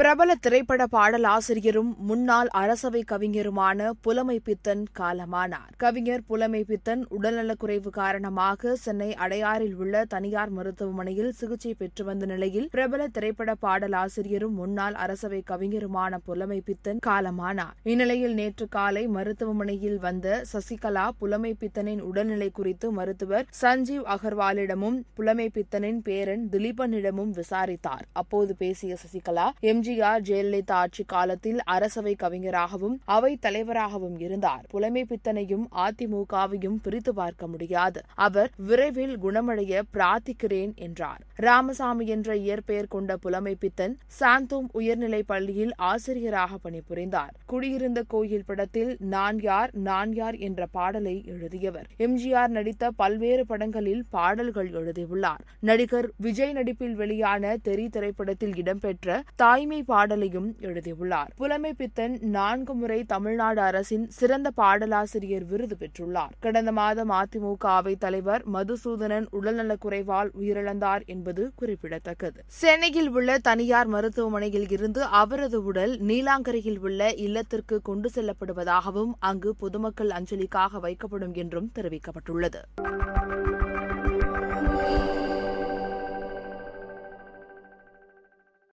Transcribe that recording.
பிரபல திரைப்பட பாடலாசிரியரும் முன்னாள் அரசவை கவிஞருமான புலமை பித்தன் காலமானார். கவிஞர் புலமை பித்தன் உடல்நலக்குறைவு காரணமாக சென்னை அடையாறில் உள்ள தனியார் மருத்துவமனையில் சிகிச்சை பெற்று வந்த நிலையில் பிரபல திரைப்பட பாடலாசிரியரும் முன்னாள் அரசவை கவிஞருமான புலமை பித்தன் காலமானார். இந்நிலையில் நேற்று காலை மருத்துவமனையில் வந்த சசிகலா புலமை பித்தனின் உடல்நிலை குறித்து மருத்துவர் சஞ்சீவ் அகர்வாலிடமும் புலமை பித்தனின் பேரன் திலீபனிடமும் விசாரித்தார். அப்போது பேசிய சசிகலா எம்ஜி எம்ஜிஆர் ஜெயலலிதா ஆட்சி காலத்தில் அரசவை கவிஞராகவும் அவை தலைவராகவும் இருந்தார். புலமை பித்தனையும் அதிமுகவையும் பிரித்து பார்க்க முடியாது. அவர் விரைவில் குணமடைய பிரார்த்திக்கிறேன் என்றார். ராமசாமி என்ற இயற்பெயர் கொண்ட புலமை பித்தன் சாந்தோம் உயர்நிலைப் பள்ளியில் ஆசிரியராக பணிபுரிந்தார். குடியிருந்த கோயில் படத்தில் நான் யார் நான் யார் என்ற பாடலை எழுதியவர். எம்ஜிஆர் நடித்த பல்வேறு படங்களில் பாடல்கள் எழுதியுள்ளார். நடிகர் விஜய் நடிப்பில் வெளியான தெரி திரைப்படத்தில் இடம்பெற்ற தாய்மை பாடலையும் எழுதியுள்ளார். புலமை பித்தன் நான்கு முறை தமிழ்நாடு அரசின் சிறந்த பாடலாசிரியர் விருது பெற்றுள்ளார். கடந்த மாதம் அதிமுக அவை தலைவர் மதுசூதனன் உடல்நலக்குறைவால் உயிரிழந்தார் என்பது குறிப்பிடத்தக்கது. சென்னையில் உள்ள தனியார் மருத்துவமனையில் இருந்து அவரது உடல் நீலாங்கரையில் உள்ள இல்லத்திற்கு கொண்டு செல்லப்படுவதாகவும் அங்கு பொதுமக்கள் அஞ்சலிக்காக வைக்கப்படும் என்றும் தெரிவிக்கப்பட்டுள்ளது.